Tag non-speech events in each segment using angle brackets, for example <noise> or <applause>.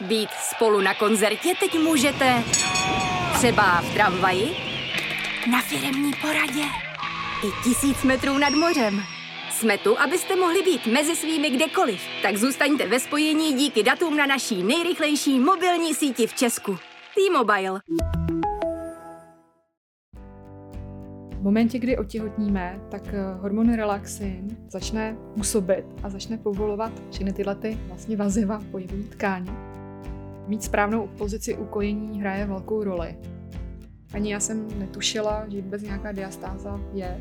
Být spolu na koncertě teď můžete třeba v tramvaji, na firemní poradě i tisíc metrů nad mořem. Jsme tu, abyste mohli být mezi svými kdekoliv, tak zůstaňte ve spojení díky datům na naší nejrychlejší mobilní síti v Česku. T-Mobile. V momentě, kdy otěhotníme, tak eh, hormon relaxin začne působit a začne povolovat všechny tyhle ty vlastně vaziva pohybové tkáně. Mít správnou pozici u kojení hraje velkou roli. Ani já jsem netušila, že vůbec nějaká diastáza je.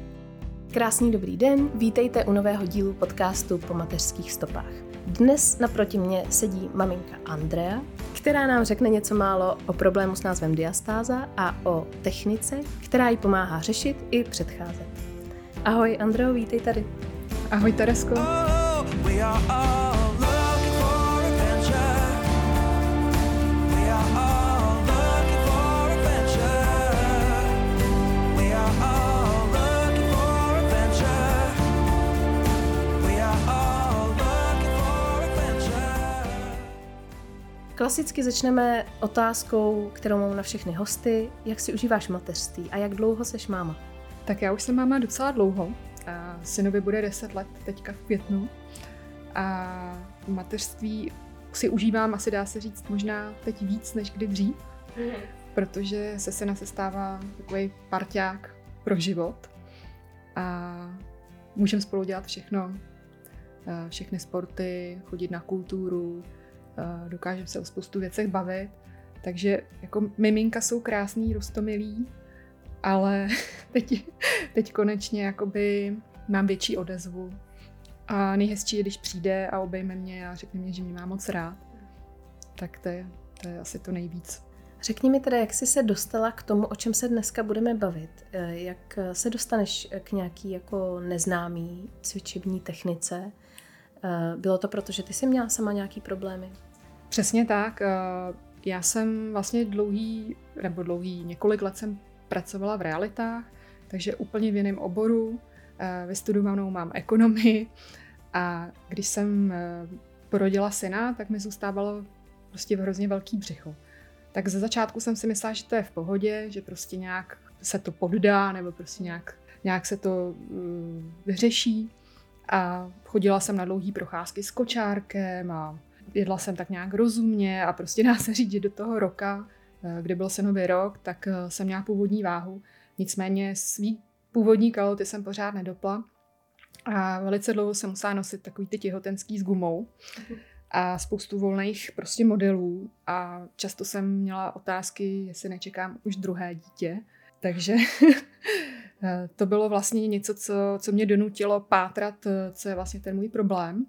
Krásný dobrý den, vítejte u nového dílu podcastu po mateřských stopách. Dnes naproti mě sedí maminka Andrea, která nám řekne něco málo o problému s názvem diastáza a o technice, která jí pomáhá řešit i předcházet. Ahoj Andreo, vítej tady. Ahoj Teresko. Oh, Klasicky začneme otázkou, kterou mám na všechny hosty. Jak si užíváš mateřství a jak dlouho seš máma? Tak já už jsem máma docela dlouho. Synovi bude 10 let teďka v květnu. A mateřství si užívám, asi dá se říct, možná teď víc než kdy dřív, protože se syna se stává takový parťák pro život. A můžeme spolu dělat všechno, všechny sporty, chodit na kulturu, dokážeme se o spoustu věcech bavit. Takže jako miminka jsou krásný, rostomilí, ale <laughs> teď, teď konečně jakoby mám větší odezvu. A nejhezčí je, když přijde a obejme mě a řekne mě, že mě má moc rád. Tak to je, to je asi to nejvíc. Řekni mi teda, jak jsi se dostala k tomu, o čem se dneska budeme bavit. Eh, jak se dostaneš k nějaký jako neznámý cvičební technice? Eh, bylo to proto, že ty jsi měla sama nějaký problémy? Přesně tak. Eh, já jsem vlastně dlouhý, nebo dlouhý, několik let jsem pracovala v realitách, takže úplně v jiném oboru. Eh, vystudovanou mám ekonomii a když jsem eh, porodila syna, tak mi zůstávalo prostě hrozně velký břicho. Tak ze začátku jsem si myslela, že to je v pohodě, že prostě nějak se to poddá, nebo prostě nějak, nějak se to uh, vyřeší. A chodila jsem na dlouhé procházky s kočárkem a jedla jsem tak nějak rozumně a prostě <laughs> dá se že do toho roka, eh, kdy byl synový rok, tak eh, jsem měla původní váhu. Nicméně svý původní kaloty jsem pořád nedopla. A velice dlouho jsem musela nosit takový ty těhotenský s gumou a spoustu volných prostě modelů a často jsem měla otázky, jestli nečekám už druhé dítě. Takže <laughs> eh, to bylo vlastně něco, co, co mě donutilo pátrat, co je vlastně ten můj problém.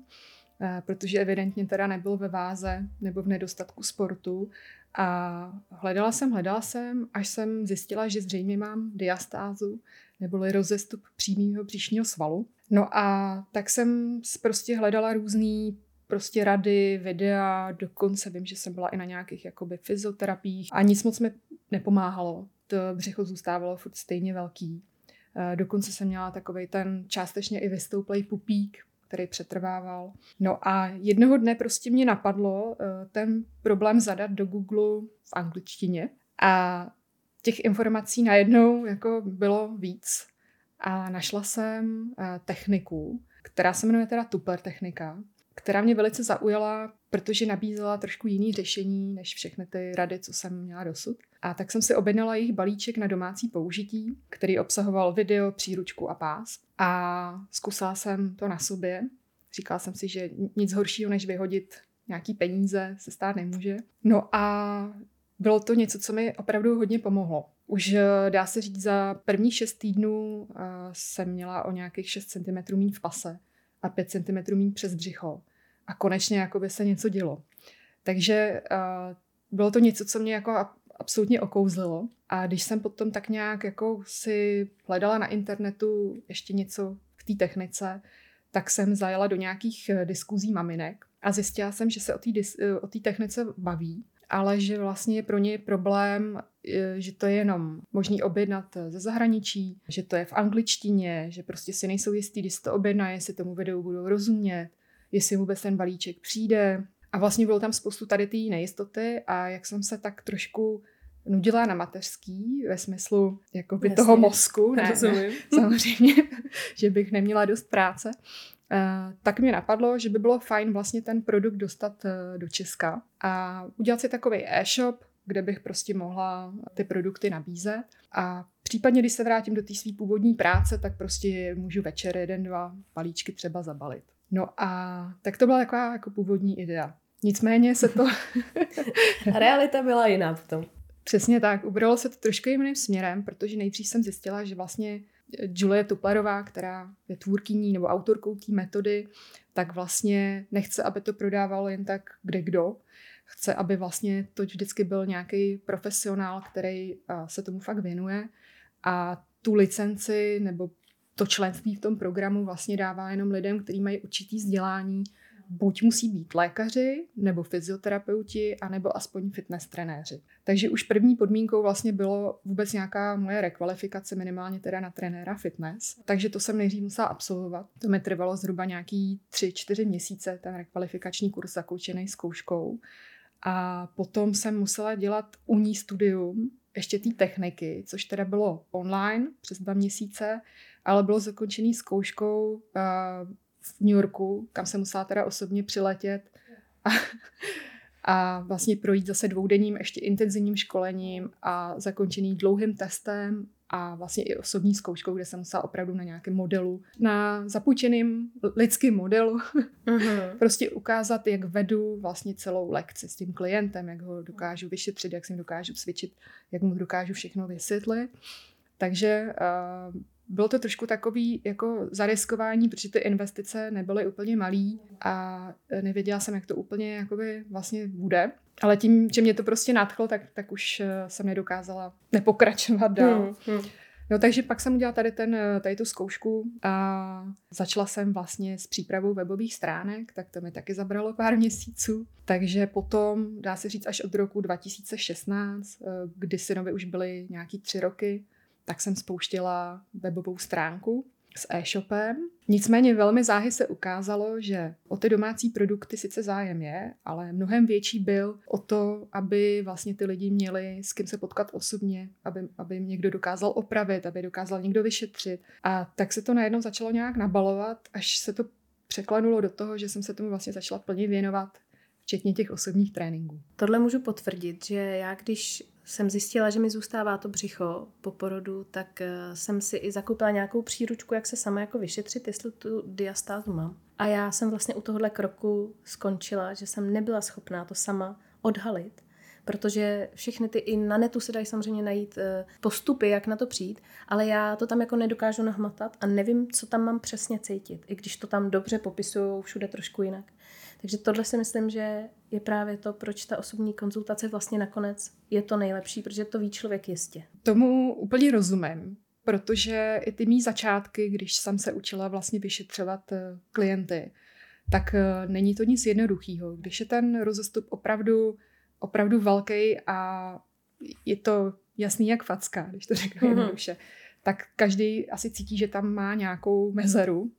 Eh, protože evidentně teda nebyl ve váze nebo v nedostatku sportu. A hledala jsem, hledala jsem, až jsem zjistila, že zřejmě mám diastázu, neboli rozestup přímého příšního svalu. No a tak jsem prostě hledala různý prostě rady, videa, dokonce vím, že jsem byla i na nějakých jakoby fyzioterapiích a nic moc mi nepomáhalo. To břicho zůstávalo furt stejně velký. Eh, dokonce jsem měla takový ten částečně i vystouplej pupík, který přetrvával. No a jednoho dne prostě mě napadlo eh, ten problém zadat do Google v angličtině a těch informací najednou jako bylo víc. A našla jsem eh, techniku, která se jmenuje teda Tupper technika, která mě velice zaujala, protože nabízela trošku jiný řešení než všechny ty rady, co jsem měla dosud. A tak jsem si objednala jejich balíček na domácí použití, který obsahoval video, příručku a pás. A zkusila jsem to na sobě. Říkala jsem si, že nic horšího, než vyhodit nějaký peníze, se stát nemůže. No a bylo to něco, co mi opravdu hodně pomohlo. Už eh, dá se říct, za první šest týdnů uh, jsem měla o nějakých 6 cm míň v pase a 5 cm míň přes břicho. A konečně jako by se něco dělo. Takže uh, bylo to něco, co mě jako absolutně okouzlilo. A když jsem potom tak nějak jako si hledala na internetu ještě něco k té technice, tak jsem zajela do nějakých eh, diskuzí maminek a zjistila jsem, že se o té eh, o technice baví, ale že vlastně je pro ně problém, eh, že to je jenom možný objednat ze zahraničí, že to je v angličtině, že prostě si nejsou jistý, když to objedná, jestli tomu videu budou rozumět, jestli vůbec ten balíček přijde. A vlastně bylo tam spoustu tady té nejistoty a jak jsem se tak trošku nudila na mateřský ve smyslu jako by toho mozku, ne, ne, <laughs> samozřejmě, <laughs> že bych neměla dost práce, Uh, tak mě napadlo, že by bylo fajn vlastně ten produkt dostat uh, do Česka a udělat si takový e-shop, kde bych prostě mohla ty produkty nabízet. A případně, když se vrátím do té své původní práce, tak prostě můžu večer jeden, dva balíčky třeba zabalit. No a tak to byla taková jako původní idea. Nicméně se to... <laughs> Realita byla jiná potom. Přesně tak, ubralo se to trošku jiným směrem, protože nejdřív jsem zjistila, že vlastně Julie Tuplerová, která je tvůrkyní nebo autorkou té metody, tak vlastně nechce, aby to prodávalo jen tak kde kdo. Chce, aby vlastně to vždycky byl nějaký profesionál, který se tomu fakt věnuje a tu licenci nebo to členství v tom programu vlastně dává jenom lidem, kteří mají určitý vzdělání, buď musí být lékaři, nebo fyzioterapeuti, anebo aspoň fitness trenéři. Takže už první podmínkou vlastně bylo vůbec nějaká moje rekvalifikace, minimálně teda na trenéra fitness. Takže to jsem nejdřív musela absolvovat. To mi trvalo zhruba nějaký 3-4 měsíce, ten rekvalifikační kurz zakoučený zkouškou. A potom jsem musela dělat u ní studium, ještě té techniky, což teda bylo online přes dva měsíce, ale bylo zakončený zkouškou uh, v New Yorku, kam jsem musela teda osobně přiletět a, a vlastně projít zase dvoudenním ještě intenzivním školením a zakončený dlouhým testem a vlastně i osobní zkouškou, kde jsem musela opravdu na nějakém modelu, na zapůjčeným lidským modelu, uh-huh. <laughs> prostě ukázat, jak vedu vlastně celou lekci s tím klientem, jak ho dokážu vyšetřit, jak si dokážu cvičit, jak mu dokážu všechno vysvětlit. Takže uh, bylo to trošku takový jako zariskování, protože ty investice nebyly úplně malý a nevěděla jsem, jak to úplně jakoby vlastně bude. Ale tím, že mě to prostě nadchlo, tak, tak už eh, jsem nedokázala nepokračovat dál. Hmm, hmm. No, takže pak jsem udělala tady, ten, eh, tady tu zkoušku a začala jsem vlastně s přípravou webových stránek, tak to mi taky zabralo pár měsíců. Takže potom, dá se říct, až od roku 2016, eh, kdy synovi už byly nějaký tři roky, tak jsem spouštila webovou stránku s e-shopem. Nicméně velmi záhy se ukázalo, že o ty domácí produkty sice zájem je, ale mnohem větší byl o to, aby vlastně ty lidi měli s kým se potkat osobně, aby, aby jim někdo dokázal opravit, aby dokázal někdo vyšetřit. A tak se to najednou začalo nějak nabalovat, až se to překlenulo do toho, že jsem se tomu vlastně začala plně věnovat, včetně těch osobních tréninků. Tohle můžu potvrdit, že já když jsem zjistila, že mi zůstává to břicho po porodu, tak eh, jsem si i zakoupila nějakou příručku, jak se sama jako vyšetřit, jestli tu diastázu mám. A já jsem vlastně u tohohle kroku skončila, že jsem nebyla schopná to sama odhalit, protože všechny ty, i na netu se dají samozřejmě najít eh, postupy, jak na to přijít, ale já to tam jako nedokážu nahmatat a nevím, co tam mám přesně cítit, i když to tam dobře popisují všude trošku jinak. Takže tohle si myslím, že je právě to, proč ta osobní konzultace vlastně nakonec je to nejlepší, protože to ví člověk jistě. Tomu úplně rozumím, protože i ty mý začátky, když jsem se učila vlastně vyšetřovat eh, klienty, tak eh, není to nic jednoduchého. Když je ten rozestup opravdu, opravdu velký a je to jasný jak facka, když to řeknu mm-hmm. jednoduše, tak každý asi cítí, že tam má nějakou mezeru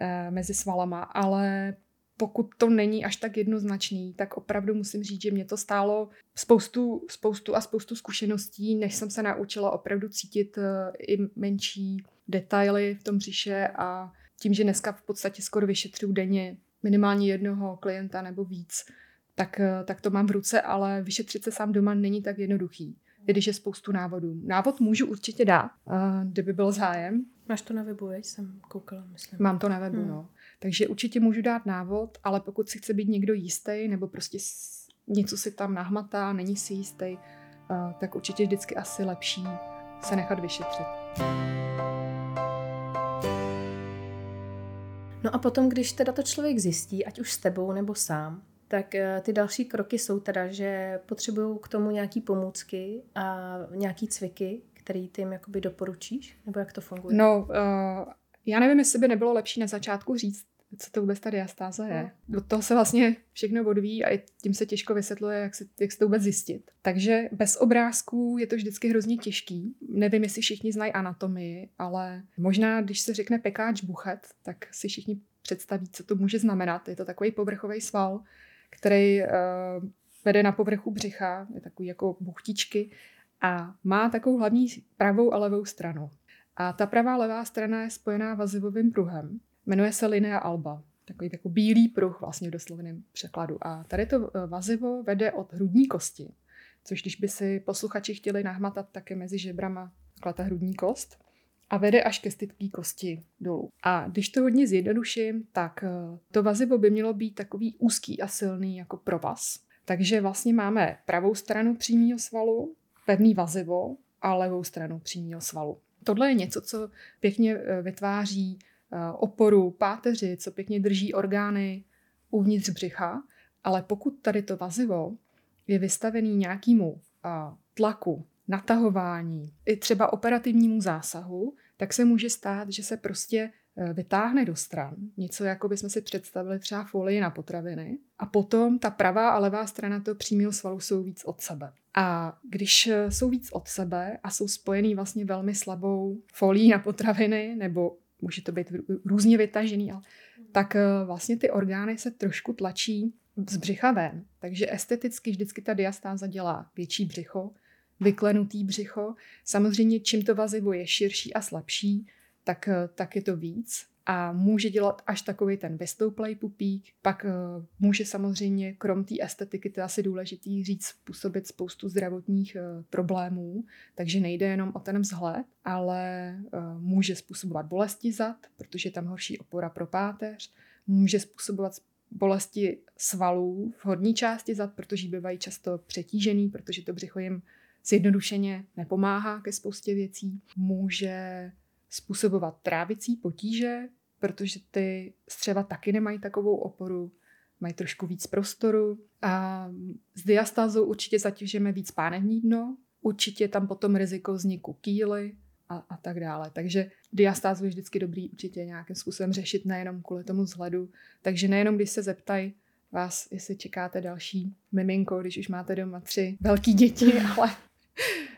eh, mezi svalama, ale pokud to není až tak jednoznačný, tak opravdu musím říct, že mě to stálo spoustu, spoustu a spoustu zkušeností, než jsem se naučila opravdu cítit eh, i menší detaily v tom břiše a tím, že dneska v podstatě skoro vyšetřuju denně minimálně jednoho klienta nebo víc, tak, eh, tak to mám v ruce, ale vyšetřit se sám doma není tak jednoduchý, i když je spoustu návodů. Návod můžu určitě dát, eh, kdyby byl zájem. Máš to na webu, jsem koukala, myslím. Mám to na webu, hmm. no. Takže určitě můžu dát návod, ale pokud si chce být někdo jistý nebo prostě něco si tam nahmatá, není si jistý, tak určitě vždycky asi lepší se nechat vyšetřit. No a potom, když teda to člověk zjistí, ať už s tebou nebo sám, tak eh, ty další kroky jsou teda, že potřebují k tomu nějaký pomůcky a nějaký cviky, který ty jim jakoby doporučíš? Nebo jak to funguje? No, uh, já nevím, jestli by nebylo lepší na začátku říct, co to vůbec ta diastáza je. No. Od toho se vlastně všechno odvíjí a tím se těžko vysvětluje, jak se, jak se to vůbec zjistit. Takže bez obrázků je to vždycky hrozně těžký. Nevím, jestli všichni znají anatomii, ale možná, když se řekne pekáč buchet, tak si všichni představí, co to může znamenat. Je to takový povrchový sval, který uh, vede na povrchu břicha, je takový jako buchtičky a má takovou hlavní pravou a levou stranu. A ta pravá levá strana je spojená vazivovým pruhem. Jmenuje se linea alba. Takový jako bílý pruh vlastně v doslovném překladu. A tady to eh, vazivo vede od hrudní kosti, což když by si posluchači chtěli nahmatat, tak je mezi žebrama takhle ta hrudní kost a vede až ke stytký kosti dolů. A když to hodně zjednoduším, tak eh, to vazivo by mělo být takový úzký a silný jako provaz. Takže vlastně máme pravou stranu přímého svalu, pevný vazivo a levou stranu přímého svalu. Tohle je něco, co pěkně eh, vytváří eh, oporu páteři, co pěkně drží orgány uvnitř břicha, ale pokud tady to vazivo je vystavený nějakému tlaku, natahování, i třeba operativnímu zásahu, tak se může stát, že se prostě eh, vytáhne do stran, něco jako bychom si představili třeba folii na potraviny a potom ta pravá a levá strana toho přímého svalu jsou víc od sebe. A když eh, jsou víc od sebe a jsou spojený vlastně velmi slabou folií na potraviny, nebo může to být různě vytažený, ale tak eh, vlastně ty orgány se trošku tlačí z břicha ven. Takže esteticky vždycky ta diastáza dělá větší břicho, vyklenutý břicho. Samozřejmě, čím to vazivo je širší a slabší, tak, eh, tak je to víc a může dělat až takový ten vystouplej pupík. Pak uh, může samozřejmě, krom té estetiky, to je asi důležitý říct, působit spoustu zdravotních uh, problémů, takže nejde jenom o ten vzhled, ale uh, může způsobovat bolesti zad, protože je tam horší opora pro páteř, může způsobovat bolesti svalů v horní části zad, protože bývají často přetížený, protože to břicho jim zjednodušeně nepomáhá ke spoustě věcí. Může způsobovat trávicí potíže, protože ty střeva taky nemají takovou oporu, mají trošku víc prostoru. A s diastázou určitě zatěžeme víc pánevní dno, určitě tam potom riziko vzniku kýly a, a tak dále. Takže diastázu je vždycky dobrý určitě nějakým způsobem řešit nejenom kvůli tomu vzhledu. Takže nejenom když se zeptají vás, jestli čekáte další miminko, když už máte doma tři velký děti, <laughs> ale,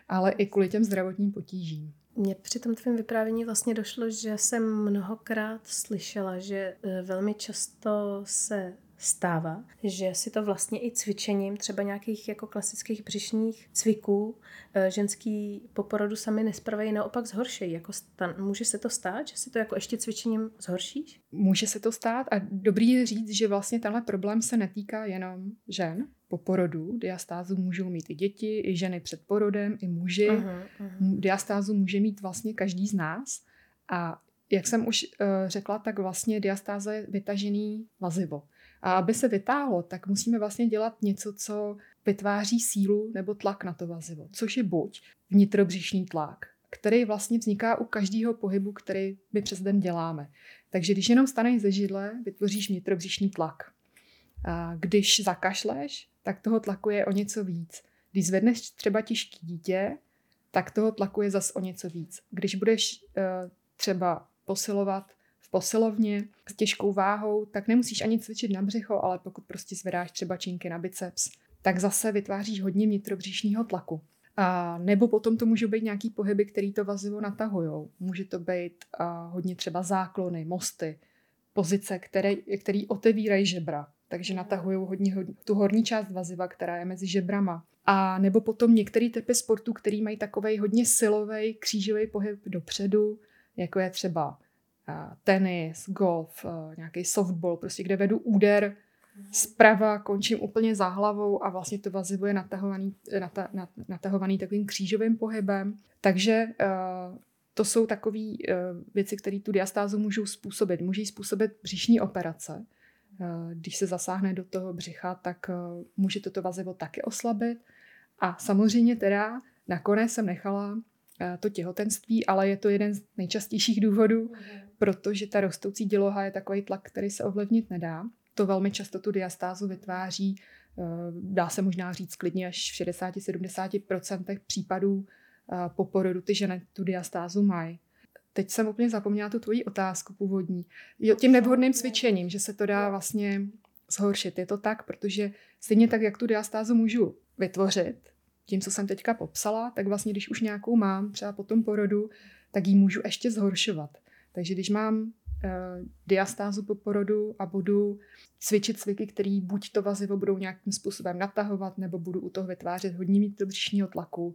ale i kvůli těm zdravotním potížím. Mně při tom tvém vyprávění vlastně došlo, že jsem mnohokrát slyšela, že e, velmi často se stává, že si to vlastně i cvičením třeba nějakých jako klasických břišních cviků e, ženský po porodu sami nespravají, naopak zhoršejí. Jako stan- může se to stát, že si to jako ještě cvičením zhoršíš? Může se to stát a dobrý je říct, že vlastně tenhle problém se netýká jenom žen, po porodu. Diastázu můžou mít i děti, i ženy před porodem, i muži. Uh-huh, uh-huh. Diastázu může mít vlastně každý z nás. A jak jsem už uh, řekla, tak vlastně diastáza je vytažený vazivo. A aby se vytáhlo, tak musíme vlastně dělat něco, co vytváří sílu nebo tlak na to vazivo, což je buď vnitrobřišní tlak, který vlastně vzniká u každého pohybu, který my přes den děláme. Takže když jenom staneš ze židle, vytvoříš vnitrobřišní tlak. A když zakašleš, tak toho tlaku je o něco víc. Když zvedneš třeba těžký dítě, tak toho tlaku je zas o něco víc. Když budeš uh, třeba posilovat posilovně s těžkou váhou, tak nemusíš ani cvičit na břicho, ale pokud prostě zvedáš třeba činky na biceps, tak zase vytváříš hodně vnitrobříšního tlaku. A nebo potom to můžou být nějaký pohyby, který to vazivo natahujou. Může to být uh, hodně třeba záklony, mosty, pozice, které, které otevírají žebra takže natahují hodně, tu horní část vaziva, která je mezi žebrama. A nebo potom některé typy sportů, který mají takový hodně silový křížový pohyb dopředu, jako je třeba tenis, golf, uh, nějaký softball, prostě kde vedu úder zprava, končím úplně za hlavou a vlastně to vazivo je natahovaný, nata, nat, natahovaný takovým křížovým pohybem. Takže uh, to jsou takové věci, které tu diastázu můžou způsobit. Můžou způsobit břišní operace, Eh, když se zasáhne do toho břicha, tak eh, může toto vazivo taky oslabit. A samozřejmě teda nakonec jsem nechala eh, to těhotenství, ale je to jeden z nejčastějších důvodů, mhm. Protože ta rostoucí děloha je takový tlak, který se ovlivnit nedá. To velmi často tu diastázu vytváří, dá se možná říct klidně až v 60-70% případů po porodu ty ženy tu diastázu mají. Teď jsem úplně zapomněla tu tvoji otázku původní. Jo, tím nevhodným cvičením, že se to dá vlastně zhoršit. Je to tak, protože stejně tak, jak tu diastázu můžu vytvořit, tím, co jsem teďka popsala, tak vlastně, když už nějakou mám, třeba po tom porodu, tak ji můžu ještě zhoršovat. Takže když mám diastázu po porodu a budu cvičit cviky, které buď to vazivo budou nějakým způsobem natahovat, nebo budu u toho vytvářet hodně mít do břišního tlaku,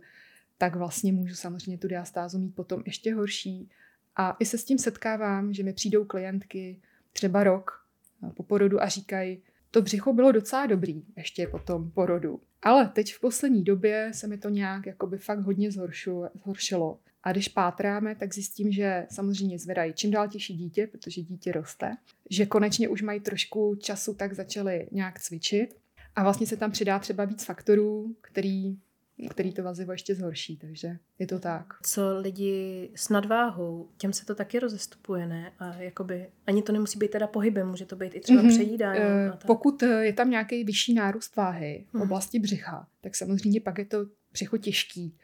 tak vlastně můžu samozřejmě tu diastázu mít potom ještě horší. A i se s tím setkávám, že mi přijdou klientky třeba rok po porodu a říkají, to břicho bylo docela dobrý ještě po tom porodu. Ale teď v poslední době se mi to nějak jakoby fakt hodně zhoršilo. A když pátráme, tak zjistím, že samozřejmě zvedají čím dál těžší dítě, protože dítě roste, že konečně už mají trošku času, tak začali nějak cvičit. A vlastně se tam přidá třeba víc faktorů, který který to vazivo ještě zhorší, takže je to tak. Co lidi s nadváhou, těm se to taky rozestupuje, ne? A jakoby, ani to nemusí být teda pohybem, může to být i třeba mm-hmm. přejídání. Uh, pokud eh, je tam nějaký vyšší nárůst váhy v hmm. oblasti břicha, tak samozřejmě pak je to břicho těžký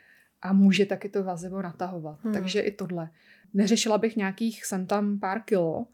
a může taky to vazivo natahovat. Hmm. Takže i tohle. Neřešila bych nějakých sem tam pár kilo,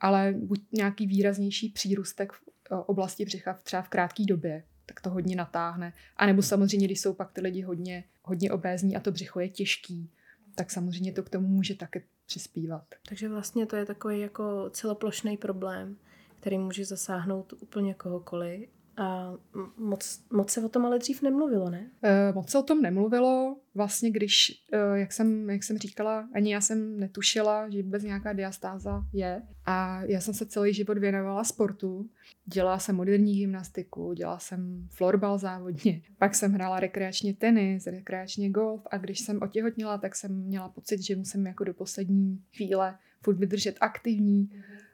ale buď nějaký výraznější přírůstek v eh, oblasti břicha třeba v krátké době, tak to hodně natáhne. A nebo samozřejmě, když jsou pak ty lidi hodně, hodně obézní a to břicho je těžký, tak samozřejmě to k tomu může také přispívat. Takže vlastně to je takový jako celoplošný problém, který může zasáhnout úplně kohokoliv a moc, moc se o tom ale dřív nemluvilo, ne? E, moc se o tom nemluvilo. Vlastně když, e, jak, jsem, jak jsem říkala, ani já jsem netušila, že vůbec nějaká diastáza je. A já jsem se celý život věnovala sportu. Dělala jsem moderní gymnastiku, dělala jsem florbal závodně. Pak jsem hrála rekreačně tenis, rekreačně golf a když jsem otěhotnila, tak jsem měla pocit, že musím jako do poslední chvíle furt vydržet aktivní.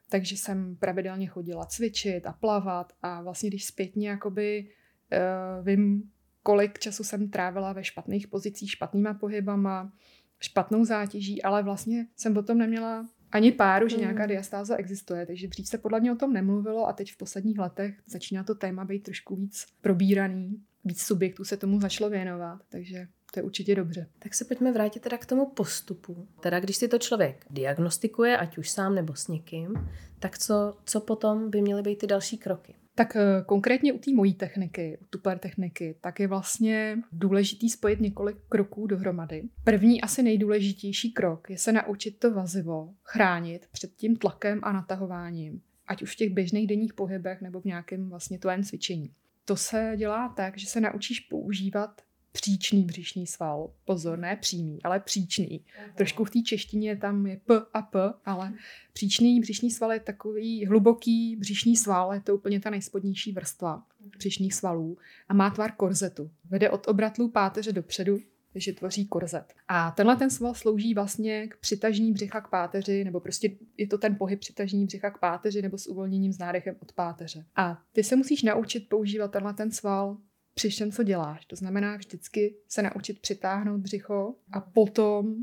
Takže jsem pravidelně chodila cvičit a plavat a vlastně když zpětně jakoby uh, vím, kolik času jsem trávila ve špatných pozicích, špatnýma pohybama, špatnou zátěží, ale vlastně jsem o tom neměla ani páru, že nějaká mm. diastáza existuje, takže dřív se podle mě o tom nemluvilo a teď v posledních letech začíná to téma být trošku víc probíraný, víc subjektů se tomu začalo věnovat, takže to je určitě dobře. Tak se pojďme vrátit teda k tomu postupu. Teda když si to člověk diagnostikuje, ať už sám nebo s někým, tak co, co potom by měly být ty další kroky? Tak uh, konkrétně u té mojí techniky, u tupler techniky, tak je vlastně důležitý spojit několik kroků dohromady. První asi nejdůležitější krok je se naučit to vazivo chránit před tím tlakem a natahováním, ať už v těch běžných denních pohybech nebo v nějakém vlastně tvém cvičení. To se dělá tak, že se naučíš používat příčný břišní sval. Pozor, ne přímý, ale příčný. Aha. Trošku v té češtině tam je P a P, ale příčný břišní sval je takový hluboký břišní sval, je to úplně ta nejspodnější vrstva břišních svalů a má tvar korzetu. Vede od obratlů páteře dopředu, takže tvoří korzet. A tenhle ten sval slouží vlastně k přitažení břicha k páteři, nebo prostě je to ten pohyb přitažení břicha k páteři nebo s uvolněním s nádechem od páteře. A ty se musíš naučit používat tenhle ten sval při všem, co děláš. To znamená vždycky se naučit přitáhnout břicho a potom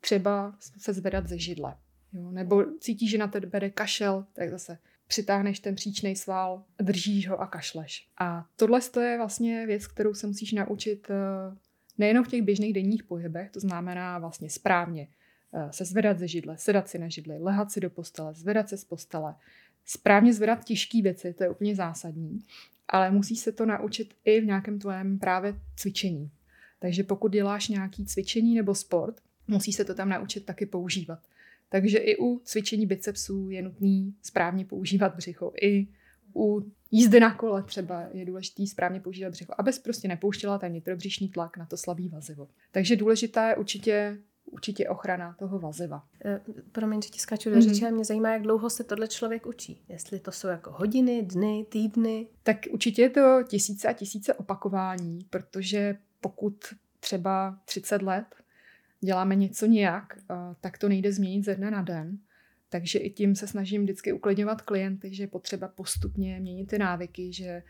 třeba se zvedat ze židle. Jo? Nebo cítíš, že na tebe jde kašel, tak zase přitáhneš ten příčný sval, držíš ho a kašleš. A tohle je vlastně věc, kterou se musíš naučit eh, nejenom v těch běžných denních pohybech, to znamená vlastně správně eh, se zvedat ze židle, sedat si na židli, lehat si do postele, zvedat se z postele, správně zvedat těžké věci, to je úplně zásadní ale musíš se to naučit i v nějakém tvém právě cvičení. Takže pokud děláš nějaký cvičení nebo sport, musíš se to tam naučit taky používat. Takže i u cvičení bicepsů je nutný správně používat břicho. I u jízdy na kole třeba je důležité správně používat břicho, abys prostě nepouštěla ten nitrobřišní tlak na to slabý vazivo. Takže důležitá je určitě určitě ochrana toho vaziva. E, promiň, že ti skáču do mm-hmm. řeči, mě zajímá, jak dlouho se tohle člověk učí. Jestli to jsou jako hodiny, dny, týdny. Tak určitě je to tisíce a tisíce opakování, protože pokud třeba 30 let děláme něco nějak, e, tak to nejde změnit ze dne na den. Takže i tím se snažím vždycky uklidňovat klienty, že je potřeba postupně měnit ty návyky, že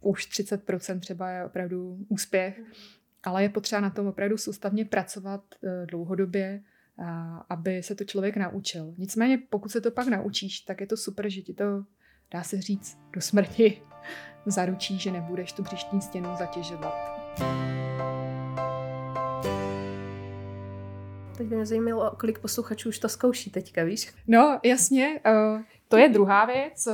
už 30% třeba je opravdu úspěch. Ale je potřeba na tom opravdu soustavně pracovat eh, dlouhodobě, aby se to člověk naučil. Nicméně, pokud se to pak naučíš, tak je to super, že ti to, dá se říct, do smrti <laughs> zaručí, že nebudeš tu břištní stěnu zatěžovat. Tak by mě zajímalo, kolik posluchačů už to zkouší teďka, víš? No, jasně. Uh, to je druhá věc.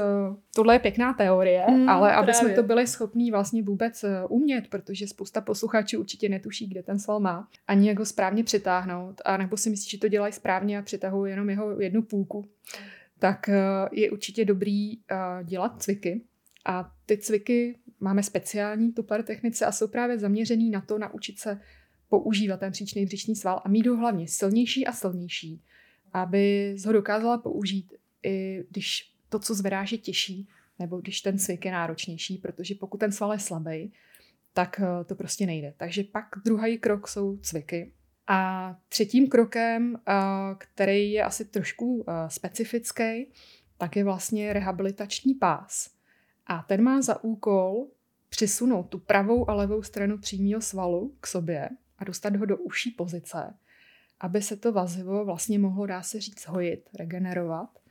Tohle je pěkná teorie, mm, ale aby právě. jsme to byli schopní vlastně vůbec uh, umět, protože spousta posluchačů určitě netuší, kde ten sval má, ani jak ho správně přitáhnout, a nebo si myslí, že to dělají správně a přitahují jenom jeho jednu půlku tak eh, je určitě dobrý eh, dělat cviky. A ty cviky máme speciální tupar technice a jsou právě zaměřený na to naučit se používat ten příčný břišní sval a mít ho hlavně silnější a silnější, aby ho dokázala použít, i když to, co zvedáš, je těžší, nebo když ten cvik je náročnější, protože pokud ten sval je slabý, tak eh, to prostě nejde. Takže pak druhý krok jsou cviky. A třetím krokem, eh, který je asi trošku eh, specifický, tak je vlastně rehabilitační pás. A ten má za úkol přisunout tu pravou a levou stranu přímého svalu k sobě a dostat ho do užší pozice, aby se to vazivo vlastně mohlo, dá se říct, hojit, regenerovat.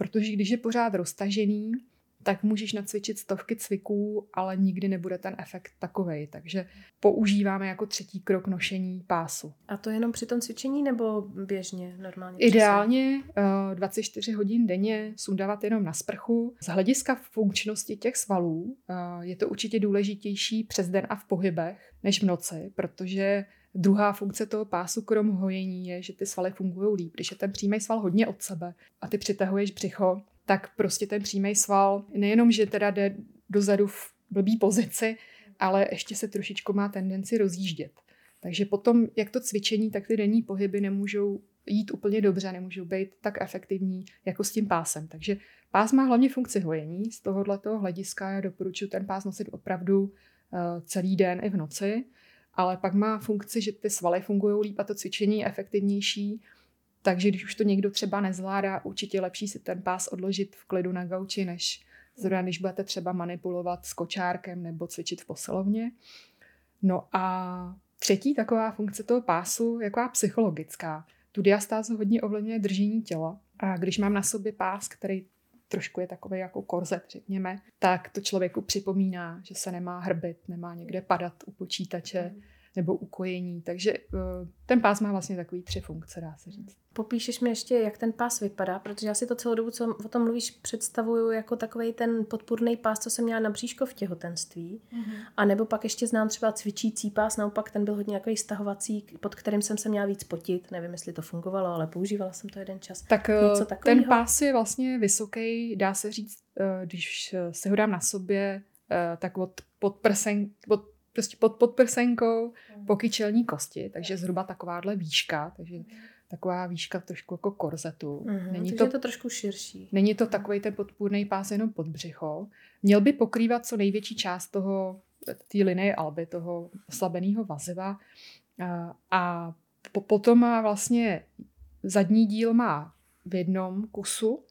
Protože když je pořád roztažený, tak můžeš nacvičit stovky cviků, ale nikdy nebude ten efekt takovej. Takže používáme jako třetí krok nošení pásu. A to jenom při tom cvičení nebo běžně, normálně? Ideálně uh, 24 hodin denně sundávat jenom na sprchu. Z hlediska funkčnosti těch svalů uh, je to určitě důležitější přes den a v pohybech než v noci, protože Druhá funkce toho pásu krom hojení je, že ty svaly fungují líp. Když je ten přímý sval hodně od sebe a ty přitahuješ břicho, tak prostě ten přímý sval nejenom, že teda jde dozadu v blbý pozici, ale ještě se trošičku má tendenci rozjíždět. Takže potom, jak to cvičení, tak ty denní pohyby nemůžou jít úplně dobře, nemůžou být tak efektivní jako s tím pásem. Takže pás má hlavně funkci hojení. Z tohohle hlediska já doporučuji ten pás nosit opravdu uh, celý den i v noci, ale pak má funkci, že ty svaly fungují líp a to cvičení je efektivnější takže když už to někdo třeba nezvládá, určitě lepší si ten pás odložit v klidu na gauči, než zrovna když budete třeba manipulovat s kočárkem nebo cvičit v posilovně. No a třetí taková funkce toho pásu je taková psychologická. Tu diastázu hodně ovlivňuje držení těla. A když mám na sobě pás, který trošku je takový jako korzet, řekněme, tak to člověku připomíná, že se nemá hrbit, nemá někde padat u počítače, mm nebo ukojení. Takže eh, ten pás má vlastně takový tři funkce, dá se říct. Popíšeš mi ještě, jak ten pás vypadá, protože já si to celou dobu, co o tom mluvíš, představuju jako takový ten podpůrný pás, co jsem měla na bříško v těhotenství. Mm-hmm. A nebo pak ještě znám třeba cvičící pás, naopak ten byl hodně takový stahovací, pod kterým jsem se měla víc potit. Nevím, jestli to fungovalo, ale používala jsem to jeden čas. Tak eh, Něco ten pás je vlastně vysoký, dá se říct, eh, když se ho dám na sobě, tak od podprsen, od prostě pod podprsenkou mm. po kyčelní kosti, takže zhruba takováhle výška, takže mm. taková výška trošku jako korzetu. Mm-hmm, není to, je to trošku širší. Není to takový ten podpůrný pás jenom pod břicho. Měl by pokrývat co největší část toho, té linie alby, toho oslabeného vaziva. A, a po, potom má vlastně zadní díl má v jednom kusu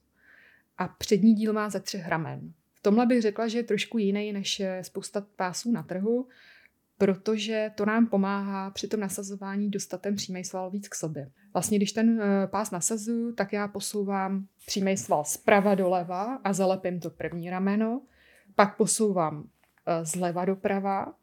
a přední díl má ze třech ramen. V tomhle bych řekla, že je trošku jiný než spousta pásů na trhu, protože to nám pomáhá při tom nasazování dostat ten přímý sval víc k sobě. Vlastně, když ten eh, pás nasazuju, tak já posouvám přímý sval zprava doleva a zalepím to první rameno, pak posouvám eh, zleva doprava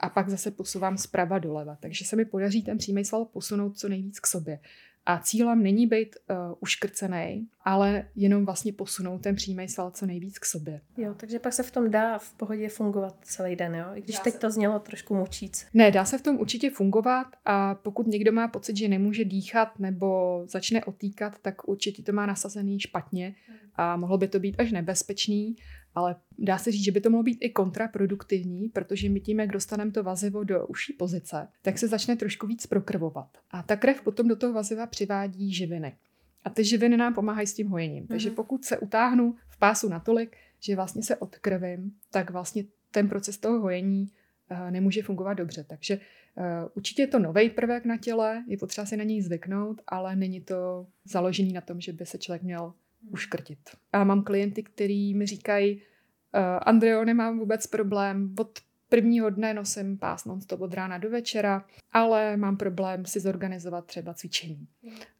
a pak zase posouvám zprava doleva. Takže se mi podaří ten přímý sval posunout co nejvíc k sobě. A cílem není být uh, uškrcený, ale jenom vlastně posunout ten přímý sval co nejvíc k sobě. Jo, takže pak se v tom dá v pohodě fungovat celý den, jo? I když dá teď se... to znělo trošku mučíc. Ne, dá se v tom určitě fungovat a pokud někdo má pocit, že nemůže dýchat nebo začne otýkat, tak určitě to má nasazený špatně a mohlo by to být až nebezpečný ale dá se říct, že by to mohlo být i kontraproduktivní, protože my tím, jak dostaneme to vazivo do uší pozice, tak se začne trošku víc prokrvovat. A ta krev potom do toho vaziva přivádí živiny. A ty živiny nám pomáhají s tím hojením. Takže mhm. pokud se utáhnu v pásu natolik, že vlastně se odkrvím, tak vlastně ten proces toho hojení uh, nemůže fungovat dobře. Takže uh, určitě je to nový prvek na těle, je potřeba si na něj zvyknout, ale není to založený na tom, že by se člověk měl uškrtit. A mám klienty, kteří mi říkají, uh, Andreo, nemám vůbec problém, od prvního dne nosím pás non od rána do večera, ale mám problém si zorganizovat třeba cvičení.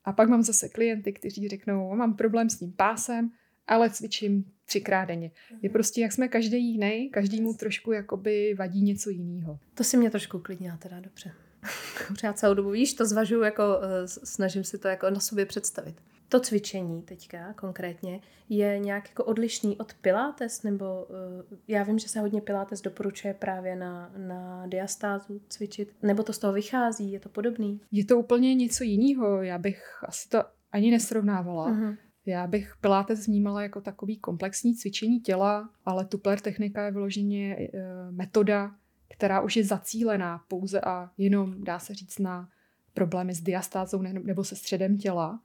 A pak mám zase klienty, kteří řeknou, mám problém s tím pásem, ale cvičím třikrát denně. Je mhm. prostě, jak jsme každý jiný, každému trošku jakoby vadí něco jiného. To si mě trošku uklidnila teda, dobře. <laughs> Pořád celou dobu, víš, to zvažuji, jako uh, snažím si to jako na sobě představit to cvičení teďka konkrétně je nějak jako odlišný od pilates, nebo uh, já vím, že se hodně pilates doporučuje právě na, na diastázu cvičit, nebo to z toho vychází, je to podobný? Je to úplně něco jiného, já bych asi to ani nesrovnávala. Uh-huh. Já bych Pilates vnímala jako takový komplexní cvičení těla, ale Tupler technika je vyloženě e, metoda, která už je zacílená pouze a jenom, dá se říct, na problémy s diastázou nebo se středem těla.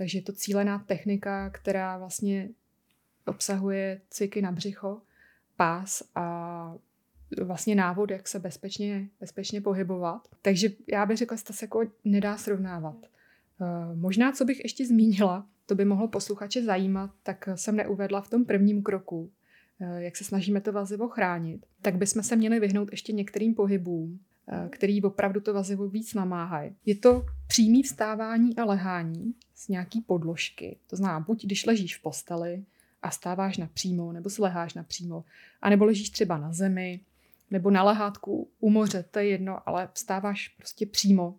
Takže je to cílená technika, která vlastně obsahuje cviky na břicho, pás a vlastně návod, jak se bezpečně, bezpečně pohybovat. Takže já bych řekla, že to se jako nedá srovnávat. Eh, možná, co bych ještě zmínila, to by mohlo posluchače zajímat, tak jsem neuvedla v tom prvním kroku, eh, jak se snažíme to vazivo chránit, tak bychom se měli vyhnout ještě některým pohybům, který opravdu to vazivo víc namáhají. Je to přímý vstávání a lehání z nějaký podložky. To znamená, buď když ležíš v posteli a stáváš napřímo, nebo si leháš napřímo, anebo ležíš třeba na zemi, nebo na lehátku u moře, to je jedno, ale vstáváš prostě přímo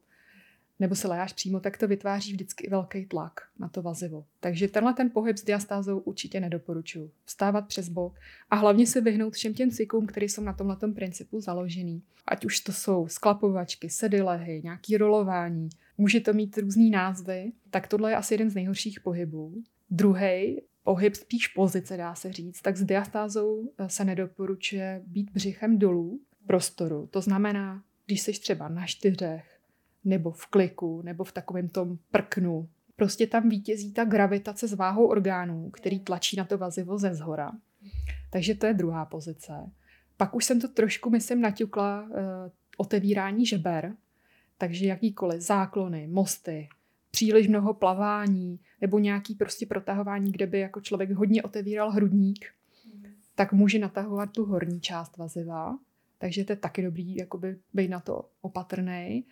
nebo se lejáš přímo, tak to vytváří vždycky velký tlak na to vazivo. Takže tenhle ten pohyb s diastázou určitě nedoporučuji. Vstávat přes bok a hlavně se vyhnout všem těm cyklům, které jsou na tomhle principu založený. Ať už to jsou sklapovačky, sedylehy, nějaký rolování, může to mít různý názvy, tak tohle je asi jeden z nejhorších pohybů. Druhý pohyb, spíš pozice dá se říct, tak s diastázou eh, se nedoporučuje být břichem dolů prostoru. To znamená, když jsi třeba na čtyřech, nebo v kliku, nebo v takovém tom prknu. Prostě tam vítězí ta gravitace s váhou orgánů, který tlačí na to vazivo ze zhora. Takže to je druhá pozice. Pak už jsem to trošku, myslím, naťukla uh, otevírání žeber, takže jakýkoliv záklony, mosty, příliš mnoho plavání nebo nějaký prostě protahování, kde by jako člověk hodně otevíral hrudník, tak může natahovat tu horní část vaziva. Takže to je taky dobrý jakoby být na to opatrný.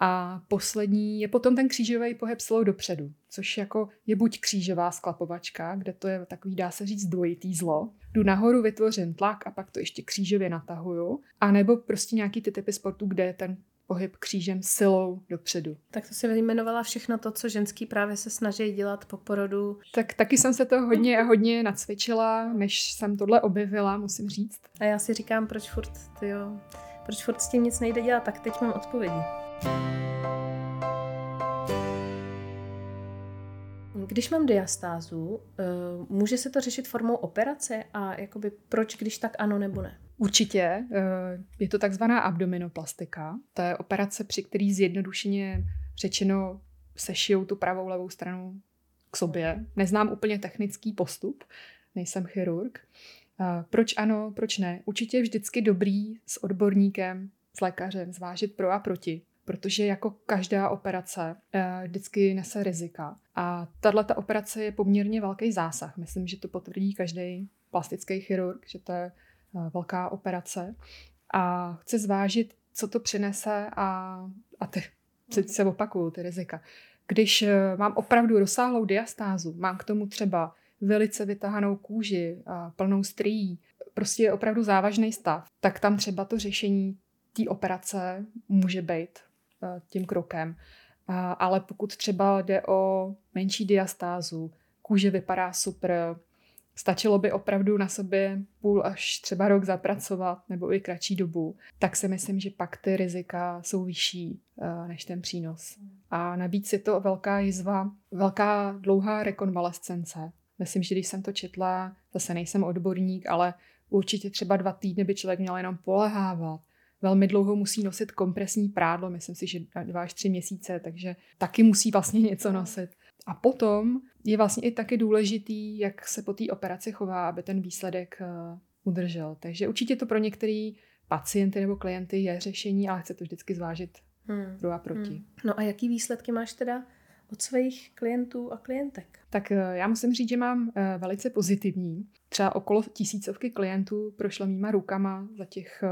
A poslední je potom ten křížový pohyb slou dopředu, což jako je buď křížová sklapovačka, kde to je takový, dá se říct, dvojitý zlo. Jdu nahoru, vytvořím tlak a pak to ještě křížově natahuju. A nebo prostě nějaký ty typy sportů, kde je ten pohyb křížem silou dopředu. Tak to si vyjmenovala všechno to, co ženský právě se snaží dělat po porodu. Tak taky jsem se to hodně a hodně nacvičila, než jsem tohle objevila, musím říct. A já si říkám, proč furt, tyjo, proč furt s tím nic nejde dělat, tak teď mám odpovědi. Když mám diastázu, eh, může se to řešit formou operace a jakoby proč, když tak ano nebo ne? Určitě. Eh, je to takzvaná abdominoplastika. To je operace, při který zjednodušeně řečeno sešijou tu pravou levou stranu k sobě. Neznám úplně technický postup, nejsem chirurg. Eh, proč ano, proč ne? Určitě je vždycky dobrý s odborníkem, s lékařem zvážit pro a proti protože jako každá operace eh, vždycky nese rizika. A tahle ta operace je poměrně velký zásah. Myslím, že to potvrdí každý plastický chirurg, že to je eh, velká operace. A chce zvážit, co to přinese a, a ty, se opakuju, ty rizika. Když eh, mám opravdu rozsáhlou diastázu, mám k tomu třeba velice vytahanou kůži, plnou strýí, prostě je opravdu závažný stav, tak tam třeba to řešení té operace může být tím krokem. Ale pokud třeba jde o menší diastázu, kůže vypadá super, stačilo by opravdu na sobě půl až třeba rok zapracovat nebo i kratší dobu, tak si myslím, že pak ty rizika jsou vyšší eh, než ten přínos. A navíc je to velká jizva, velká dlouhá rekonvalescence. Myslím, že když jsem to četla, zase nejsem odborník, ale určitě třeba dva týdny by člověk měl jenom polehávat, velmi dlouho musí nosit kompresní prádlo, myslím si, že dva až tři měsíce, takže taky musí vlastně <laughs> něco nosit. A potom je vlastně i taky důležitý, jak se po té operaci chová, aby ten výsledek uh, udržel. Takže určitě to pro některé pacienty nebo klienty je řešení, ale chce to vždycky zvážit hmm. pro a proti. Hmm. No a jaký výsledky máš teda od svých klientů a klientek? Tak uh, já musím říct, že mám uh, velice pozitivní. Třeba okolo tisícovky klientů prošlo mýma rukama za těch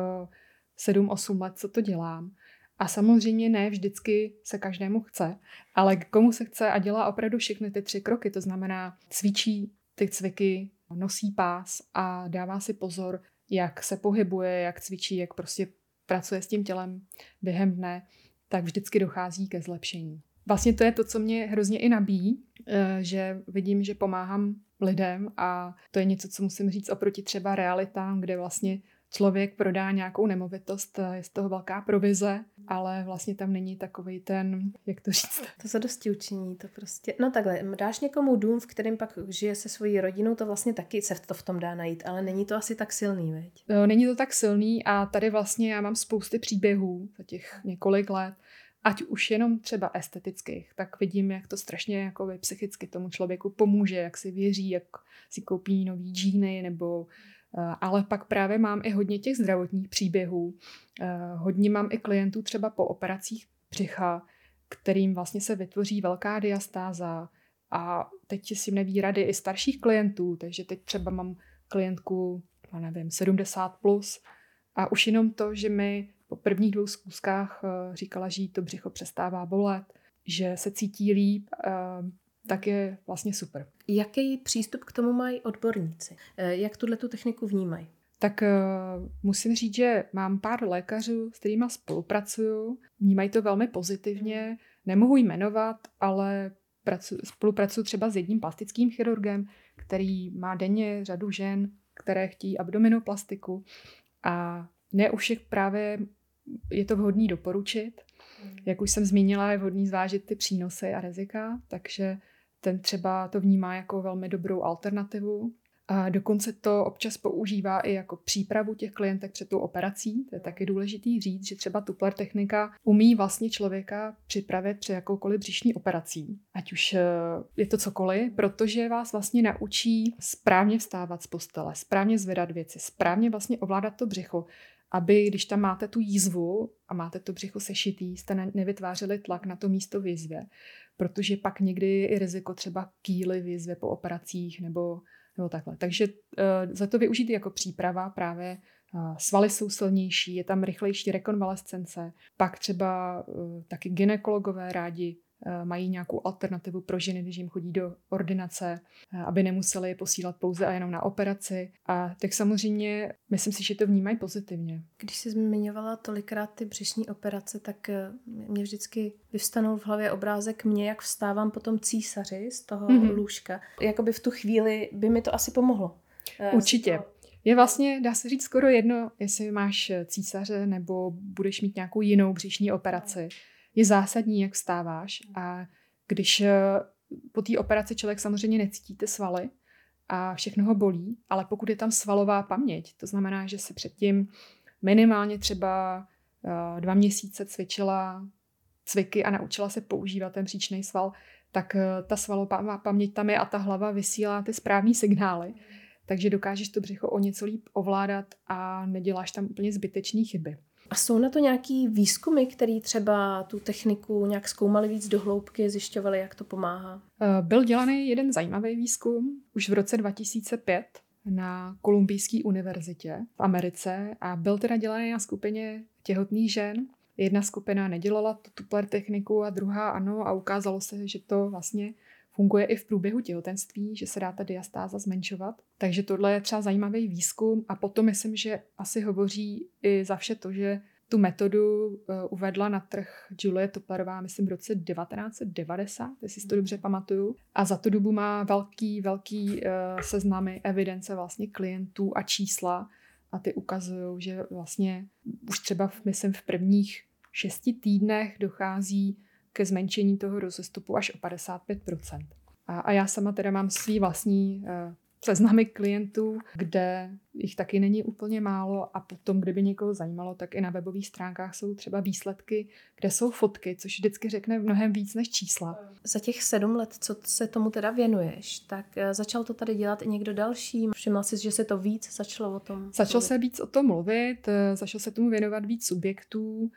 7-8 let, co to dělám. A samozřejmě ne vždycky se každému chce, ale komu se chce a dělá opravdu všechny ty tři kroky, to znamená cvičí ty cviky, nosí pás a dává si pozor, jak se pohybuje, jak cvičí, jak prostě pracuje s tím tělem během dne, tak vždycky dochází ke zlepšení. Vlastně to je to, co mě hrozně i nabíjí, eh, že vidím, že pomáhám lidem a to je něco, co musím říct oproti třeba realitám, kde vlastně člověk prodá nějakou nemovitost, je z toho velká provize, ale vlastně tam není takový ten, jak to říct. <laughs> To zadosti učiní, to prostě. No takhle, dáš někomu dům, v kterém pak žije se svojí rodinou, to vlastně taky se to v tom dá najít, ale není to asi tak silný, veď? Není to tak silný a tady vlastně já mám spousty příběhů za těch několik let, ať už jenom třeba estetických, tak vidím, jak to strašně jako psychicky tomu člověku pomůže, jak si věří, jak si koupí nový džíny nebo Eh, ale pak právě mám i hodně těch zdravotních příběhů. Eh, hodně mám i klientů třeba po operacích břicha, kterým vlastně se vytvoří velká diastáza a teď si neví rady i starších klientů, takže teď třeba mám klientku, já nevím, 70 plus a už jenom to, že mi po prvních dvou zkouškách eh, říkala, že jí to břicho přestává bolet, že se cítí líp, tak je vlastně super. Jaký přístup k tomu mají odborníci? Eh, jak tuhle tu techniku vnímají? Tak uh, musím říct, že mám pár lékařů, s kterými spolupracuju. Vnímají to velmi pozitivně. Nemohu jmenovat, ale pracu, spolupracuju třeba s jedním plastickým chirurgem, který má denně řadu žen, které chtějí abdominoplastiku. A ne u všech právě je to vhodný doporučit. Hmm. Jak už jsem zmínila, je vhodný zvážit ty přínosy a rizika, takže ten třeba to vnímá jako velmi dobrou alternativu. A dokonce to občas používá i jako přípravu těch klientek před tou operací. To je taky důležitý říct, že třeba Tupler technika umí vlastně člověka připravit při jakoukoliv břišní operací. Ať už eh, je to cokoliv, protože vás vlastně naučí správně vstávat z postele, správně zvedat věci, správně vlastně ovládat to břicho, aby když tam máte tu jízvu a máte to břicho sešitý, jste nevytvářeli tlak na to místo v jizvě, protože pak někdy je i riziko třeba kýly v jizvě po operacích nebo, nebo takhle. Takže uh, za to využít jako příprava právě uh, svaly jsou silnější, je tam rychlejší rekonvalescence, pak třeba uh, taky ginekologové rádi mají nějakou alternativu pro ženy, když jim chodí do ordinace, eh, aby nemuseli je posílat pouze a jenom na operaci. A tak samozřejmě myslím si, že to vnímají pozitivně. Když jsi zmiňovala tolikrát ty břišní operace, tak eh, mě vždycky vyvstanul v hlavě obrázek mě, jak vstávám potom císaři z toho mm-hmm. lůžka. Jakoby v tu chvíli by mi to asi pomohlo. Určitě. Je vlastně, dá se říct, skoro jedno, jestli máš císaře nebo budeš mít nějakou jinou břišní operaci je zásadní, jak vstáváš. A když eh, po té operaci člověk samozřejmě necítí ty svaly a všechno ho bolí, ale pokud je tam svalová paměť, to znamená, že se předtím minimálně třeba eh, dva měsíce cvičila cviky a naučila se používat ten příčný sval, tak eh, ta svalová paměť tam je a ta hlava vysílá ty správné signály. Takže dokážeš to břicho o něco líp ovládat a neděláš tam úplně zbytečné chyby. A jsou na to nějaký výzkumy, které třeba tu techniku nějak zkoumali víc do hloubky, zjišťovali, jak to pomáhá? Eh, byl dělaný jeden zajímavý výzkum už v roce 2005 na Kolumbijské univerzitě v Americe a byl teda dělaný na skupině těhotných žen. Jedna skupina nedělala tu Tupler techniku a druhá ano a ukázalo se, že to vlastně funguje i v průběhu těhotenství, že se dá ta diastáza zmenšovat. Takže tohle je třeba zajímavý výzkum a potom myslím, že asi hovoří i za vše to, že tu metodu uh, uvedla na trh Julie Toplerová, myslím, v roce 1990, jestli si to dobře pamatuju. A za tu dobu má velký, velký uh, seznamy evidence vlastně klientů a čísla a ty ukazují, že vlastně už třeba, v, myslím, v prvních šesti týdnech dochází ke zmenšení toho rozestupu až o 55%. A, a já sama teda mám svý vlastní uh, seznamy klientů, kde jich taky není úplně málo a potom, kdyby někoho zajímalo, tak i na webových stránkách jsou třeba výsledky, kde jsou fotky, což vždycky řekne mnohem víc než čísla. Za těch sedm let, co se tomu teda věnuješ, tak eh, začal to tady dělat i někdo další? Všiml jsi, že se to víc začalo o tom Začal se víc o tom mluvit, eh, začal se tomu věnovat víc subjektů,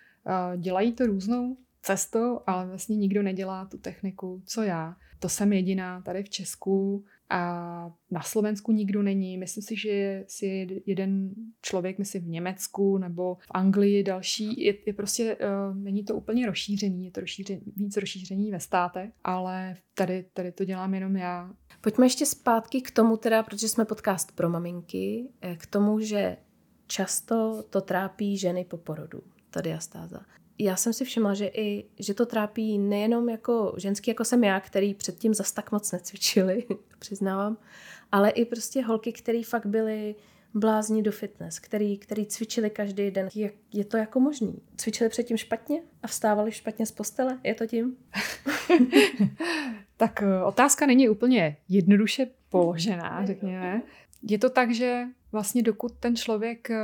dělají to různou cestou, ale vlastně nikdo nedělá tu techniku, co já. To jsem jediná tady v Česku a na Slovensku nikdo není. Myslím si, že si jeden člověk, myslím v Německu nebo v Anglii další, je, je prostě, uh, není to úplně rozšířený, je to rozšířený, víc rozšíření ve státech, ale tady, tady to dělám jenom já. Pojďme ještě zpátky k tomu teda, protože jsme podcast pro maminky, eh, k tomu, že často to trápí ženy po porodu, ta diastáza já jsem si všimla, že, i, že to trápí nejenom jako ženský, jako jsem já, který předtím zas tak moc necvičili, <laughs> přiznávám, ale i prostě holky, které fakt byly blázni do fitness, který, který cvičili každý den. Je, je to jako možný? Cvičili předtím špatně a vstávali špatně z postele? Je to tím? <laughs> tak eh, otázka není úplně jednoduše položená, řekněme. Je to tak, že vlastně dokud ten člověk, eh,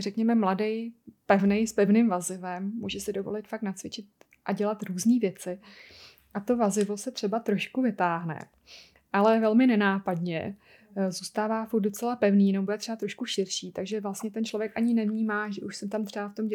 řekněme mladý, pevný, s pevným vazivem, může si dovolit fakt nacvičit a dělat různé věci. A to vazivo se třeba trošku vytáhne, ale velmi nenápadně eh, zůstává furt docela pevný, nebo bude třeba trošku širší, takže vlastně ten člověk ani nevnímá, že už se tam třeba v tom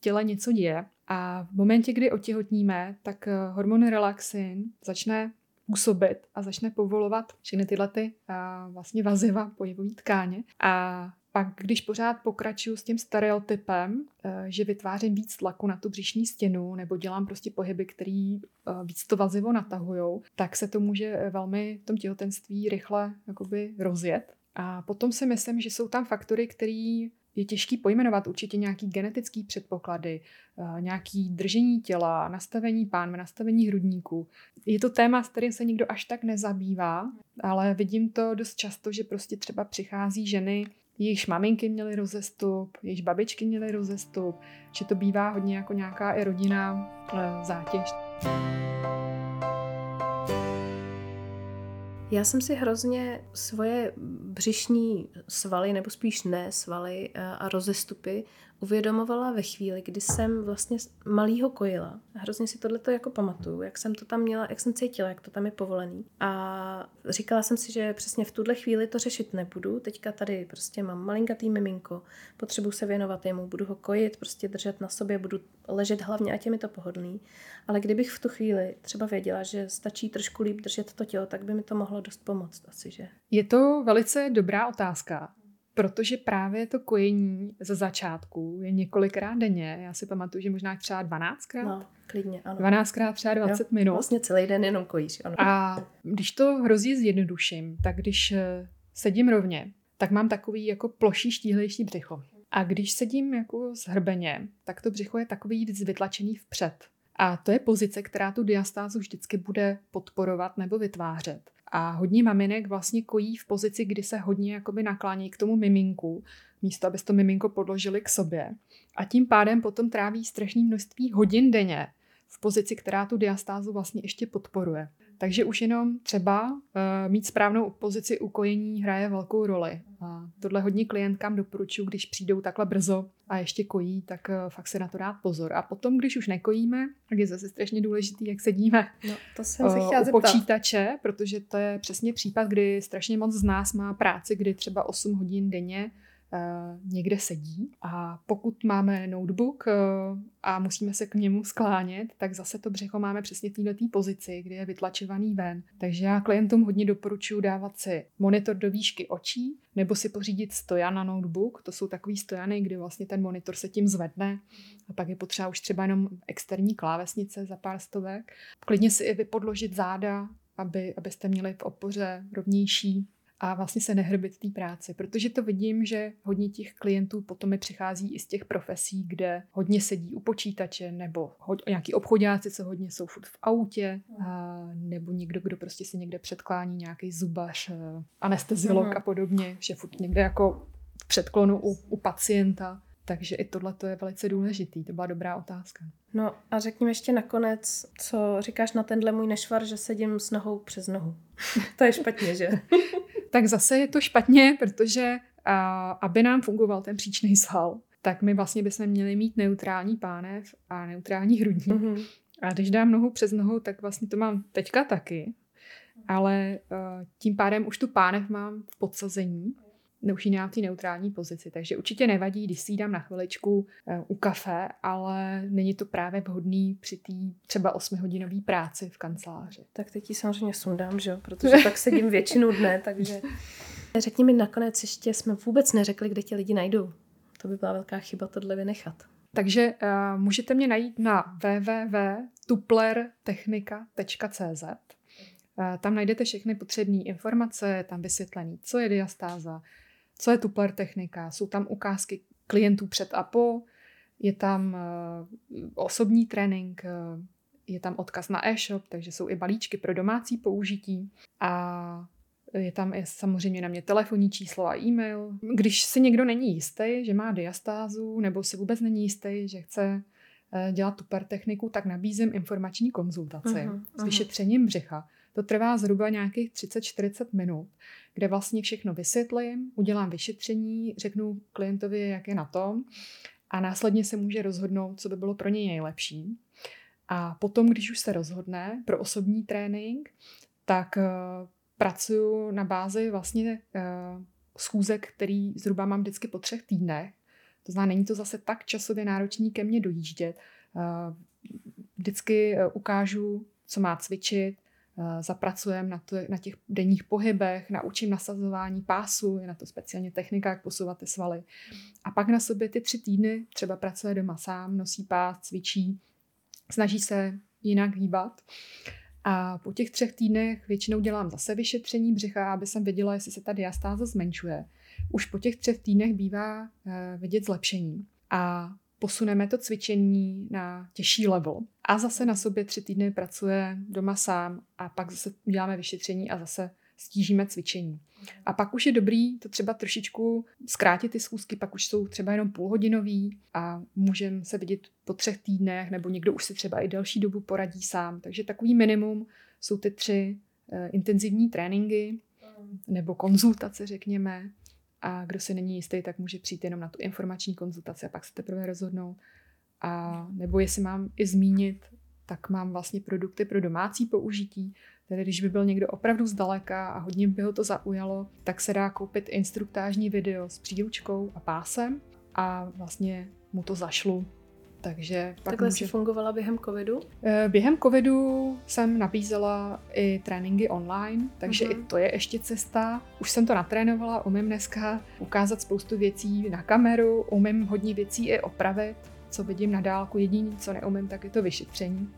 těle něco děje. A v momentě, kdy otěhotníme, tak eh, hormon relaxin začne působit a začne povolovat všechny tyhle ty, a vlastně vaziva, pohybové tkáně. A pak, když pořád pokračuju s tím stereotypem, eh, že vytvářím víc tlaku na tu břišní stěnu nebo dělám prostě pohyby, který eh, víc to vazivo natahujou, tak se to může velmi v tom těhotenství rychle jakoby rozjet. A potom si myslím, že jsou tam faktory, které je těžký pojmenovat určitě nějaký genetický předpoklady, eh, nějaký držení těla, nastavení pánve, nastavení hrudníku. Je to téma, s kterým se nikdo až tak nezabývá, ale vidím to dost často, že prostě třeba přichází ženy, jejichž maminky měly rozestup, jejichž babičky měly rozestup, že to bývá hodně jako nějaká i rodinná eh, zátěž. Já jsem si hrozně svoje břišní svaly, nebo spíš ne svaly eh, a rozestupy uvědomovala ve chvíli, kdy jsem vlastně malýho kojila. Hrozně si tohle jako pamatuju, jak jsem to tam měla, jak jsem cítila, jak to tam je povolený. A říkala jsem si, že přesně v tuhle chvíli to řešit nebudu. Teďka tady prostě mám malinkatý miminko, potřebuji se věnovat jemu, budu ho kojit, prostě držet na sobě, budu ležet hlavně, ať je mi to pohodlný. Ale kdybych v tu chvíli třeba věděla, že stačí trošku líp držet to tělo, tak by mi to mohlo dost pomoct asi, že? Je to velice dobrá otázka. Protože právě to kojení ze začátku je několikrát denně. Já si pamatuju, že možná třeba 12krát. No, klidně, ano. 12krát třeba 20 jo, minut. Vlastně celý den jenom kojíš, ano. A když to hrozí zjednoduším, tak když eh, sedím rovně, tak mám takový jako ploší, štíhlejší břicho. A když sedím jako zhrbeně, tak to břicho je takový víc vytlačený vpřed. A to je pozice, která tu diastázu vždycky bude podporovat nebo vytvářet. A hodně maminek vlastně kojí v pozici, kdy se hodně jakoby naklání k tomu miminku, místo, aby to miminko podložili k sobě. A tím pádem potom tráví strašné množství hodin denně v pozici, která tu diastázu vlastně ještě podporuje. Takže už jenom třeba uh, mít správnou pozici ukojení hraje velkou roli. A tohle hodně klientkám doporučuji, když přijdou takhle brzo a ještě kojí, tak uh, fakt se na to dát pozor. A potom, když už nekojíme, tak je zase strašně důležitý, jak sedíme no, to jsem se uh, u počítače, protože to je přesně případ, kdy strašně moc z nás má práci, kdy třeba 8 hodin denně někde sedí a pokud máme notebook eh, a musíme se k němu sklánět, tak zase to břicho máme přesně v této pozici, kdy je vytlačovaný ven. Takže já klientům hodně doporučuji dávat si monitor do výšky očí nebo si pořídit stojan na notebook. To jsou takový stojany, kdy vlastně ten monitor se tím zvedne a pak je potřeba už třeba jenom externí klávesnice za pár stovek. Klidně si i vypodložit záda, aby, abyste měli v opoře rovnější a vlastně se nehrbit té práci, protože to vidím, že hodně těch klientů potom mi přichází i z těch profesí, kde hodně sedí u počítače, nebo hod, nějaký obchodáci, co hodně jsou furt v autě, a, nebo někdo, kdo prostě si někde předklání nějaký zubař, eh, anesteziolog uh-huh. a podobně, že furt někde jako v předklonu u, u pacienta. Takže i tohle je velice důležitý, to byla dobrá otázka. No a řekni mi ještě nakonec, co říkáš na tenhle můj nešvar, že sedím s nohou přes nohu. <laughs> to je špatně, že? <laughs> tak zase je to špatně, protože a, aby nám fungoval ten příčný sval, tak my vlastně bychom měli mít neutrální pánev a neutrální hrudník. Mm-hmm. A když dám nohu přes nohu, tak vlastně to mám teďka taky, ale uh, tím pádem už tu pánev mám v podsazení ji v té neutrální pozici. Takže určitě nevadí, když si dám na chviličku uh, u kafe, ale není to právě vhodný při té třeba 8-hodinové práci v kanceláři. Tak teď ji samozřejmě sundám, že? protože tak sedím většinu dne, takže... <laughs> Řekni mi nakonec ještě, jsme vůbec neřekli, kde tě lidi najdou. To by byla velká chyba tohle vynechat. Takže uh, můžete mě najít na www.tuplertechnika.cz uh, Tam najdete všechny potřebné informace, tam vysvětlený, co je diastáza, co je Tupler technika. Jsou tam ukázky klientů před a po, je tam uh, osobní trénink, uh, je tam odkaz na e-shop, takže jsou i balíčky pro domácí použití a je tam je samozřejmě na mě telefonní číslo a e-mail. Když si někdo není jistý, že má diastázu, nebo si vůbec není jistý, že chce eh, dělat tuper techniku, tak nabízím informační konzultaci uh-huh, s vyšetřením břicha. To trvá zhruba nějakých 30-40 minut, kde vlastně všechno vysvětlím, udělám vyšetření, řeknu klientovi, jak je na tom a následně se může rozhodnout, co by bylo pro něj nejlepší. A potom, když už se rozhodne pro osobní trénink, tak uh, pracuju na bázi vlastně uh, schůzek, který zhruba mám vždycky po třech týdnech. To znamená, není to zase tak časově náročný ke mně dojíždět. Uh, vždycky ukážu, co má cvičit, zapracujeme na, na těch denních pohybech, naučím nasazování pásu, je na to speciálně technika, jak posouvat ty svaly. A pak na sobě ty tři týdny třeba pracuje doma sám, nosí pás, cvičí, snaží se jinak hýbat. A po těch třech týdnech většinou dělám zase vyšetření břicha, aby jsem věděla, jestli se ta diastáza zmenšuje. Už po těch třech týdnech bývá eh, vidět zlepšení. A posuneme to cvičení na těžší level. A zase na sobě tři týdny pracuje doma sám a pak zase uděláme vyšetření a zase stížíme cvičení. A pak už je dobrý to třeba trošičku zkrátit ty schůzky, pak už jsou třeba jenom půlhodinový a můžeme se vidět po třech týdnech, nebo někdo už si třeba i delší dobu poradí sám. Takže takový minimum jsou ty tři uh, intenzivní tréninky nebo konzultace, řekněme. A kdo se není jistý, tak může přijít jenom na tu informační konzultaci a pak se teprve rozhodnout. A nebo jestli mám i zmínit, tak mám vlastně produkty pro domácí použití, Tedy když by byl někdo opravdu zdaleka a hodně by ho to zaujalo, tak se dá koupit instruktážní video s příručkou a pásem a vlastně mu to zašlu. Takže pak Takhle může... jsi fungovala během covidu? Eh, během covidu jsem nabízela i tréninky online, takže uh-huh. i to je ještě cesta. Už jsem to natrénovala, umím dneska ukázat spoustu věcí na kameru, umím hodně věcí i opravit, co vidím na dálku. Jediný, co neumím, tak je to vyšetření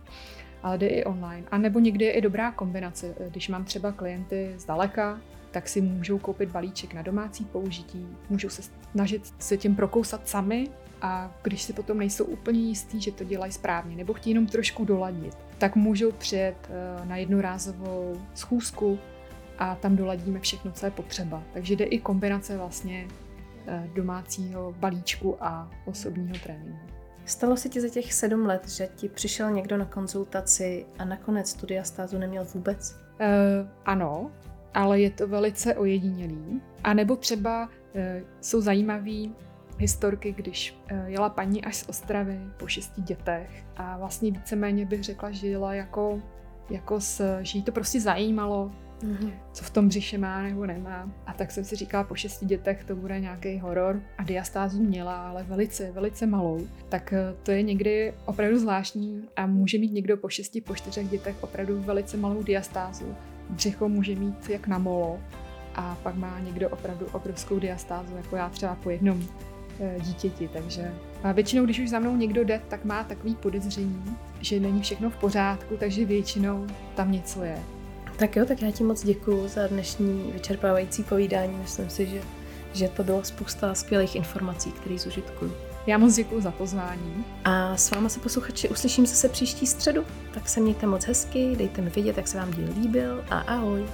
ale jde i online. A nebo někdy je i dobrá kombinace. Když mám třeba klienty zdaleka, tak si můžou koupit balíček na domácí použití, můžou se snažit se tím prokousat sami a když si potom nejsou úplně jistí, že to dělají správně nebo chtějí jenom trošku doladit, tak můžou přijet eh, na jednorázovou schůzku a tam doladíme všechno, co je potřeba. Takže jde i kombinace vlastně eh, domácího balíčku a osobního tréninku. Stalo se ti za těch sedm let, že ti přišel někdo na konzultaci a nakonec studia stázu neměl vůbec? Uh, ano, ale je to velice ojedinělý. A nebo třeba uh, jsou zajímavý historky, když uh, jela paní až z Ostravy po šesti dětech a vlastně víceméně bych řekla, že jela jako, jako s, že jí to prostě zajímalo, mm-hmm. co v tom břiše má nebo nemá. A tak jsem si říkala, po šesti dětech to bude nějaký horor. A diastázu měla, ale velice, velice malou. Tak eh, to je někdy opravdu zvláštní a může mít někdo po šesti, po čtyřech dětech opravdu velice malou diastázu. Břicho může mít jak na molo a pak má někdo opravdu obrovskou diastázu, jako já třeba po jednom eh, dítěti, takže a většinou, když už za mnou někdo jde, tak má takový podezření, že není všechno v pořádku, takže většinou tam něco je. Tak jo, tak já ti moc děkuji za dnešní vyčerpávající povídání. Myslím si, že, že to bylo spousta skvělých informací, které zužitkuju. Já moc děkuji za pozvání. A s váma se posluchači uslyším zase příští středu. Tak se mějte moc hezky, dejte mi vědět, jak se vám díl líbil a ahoj.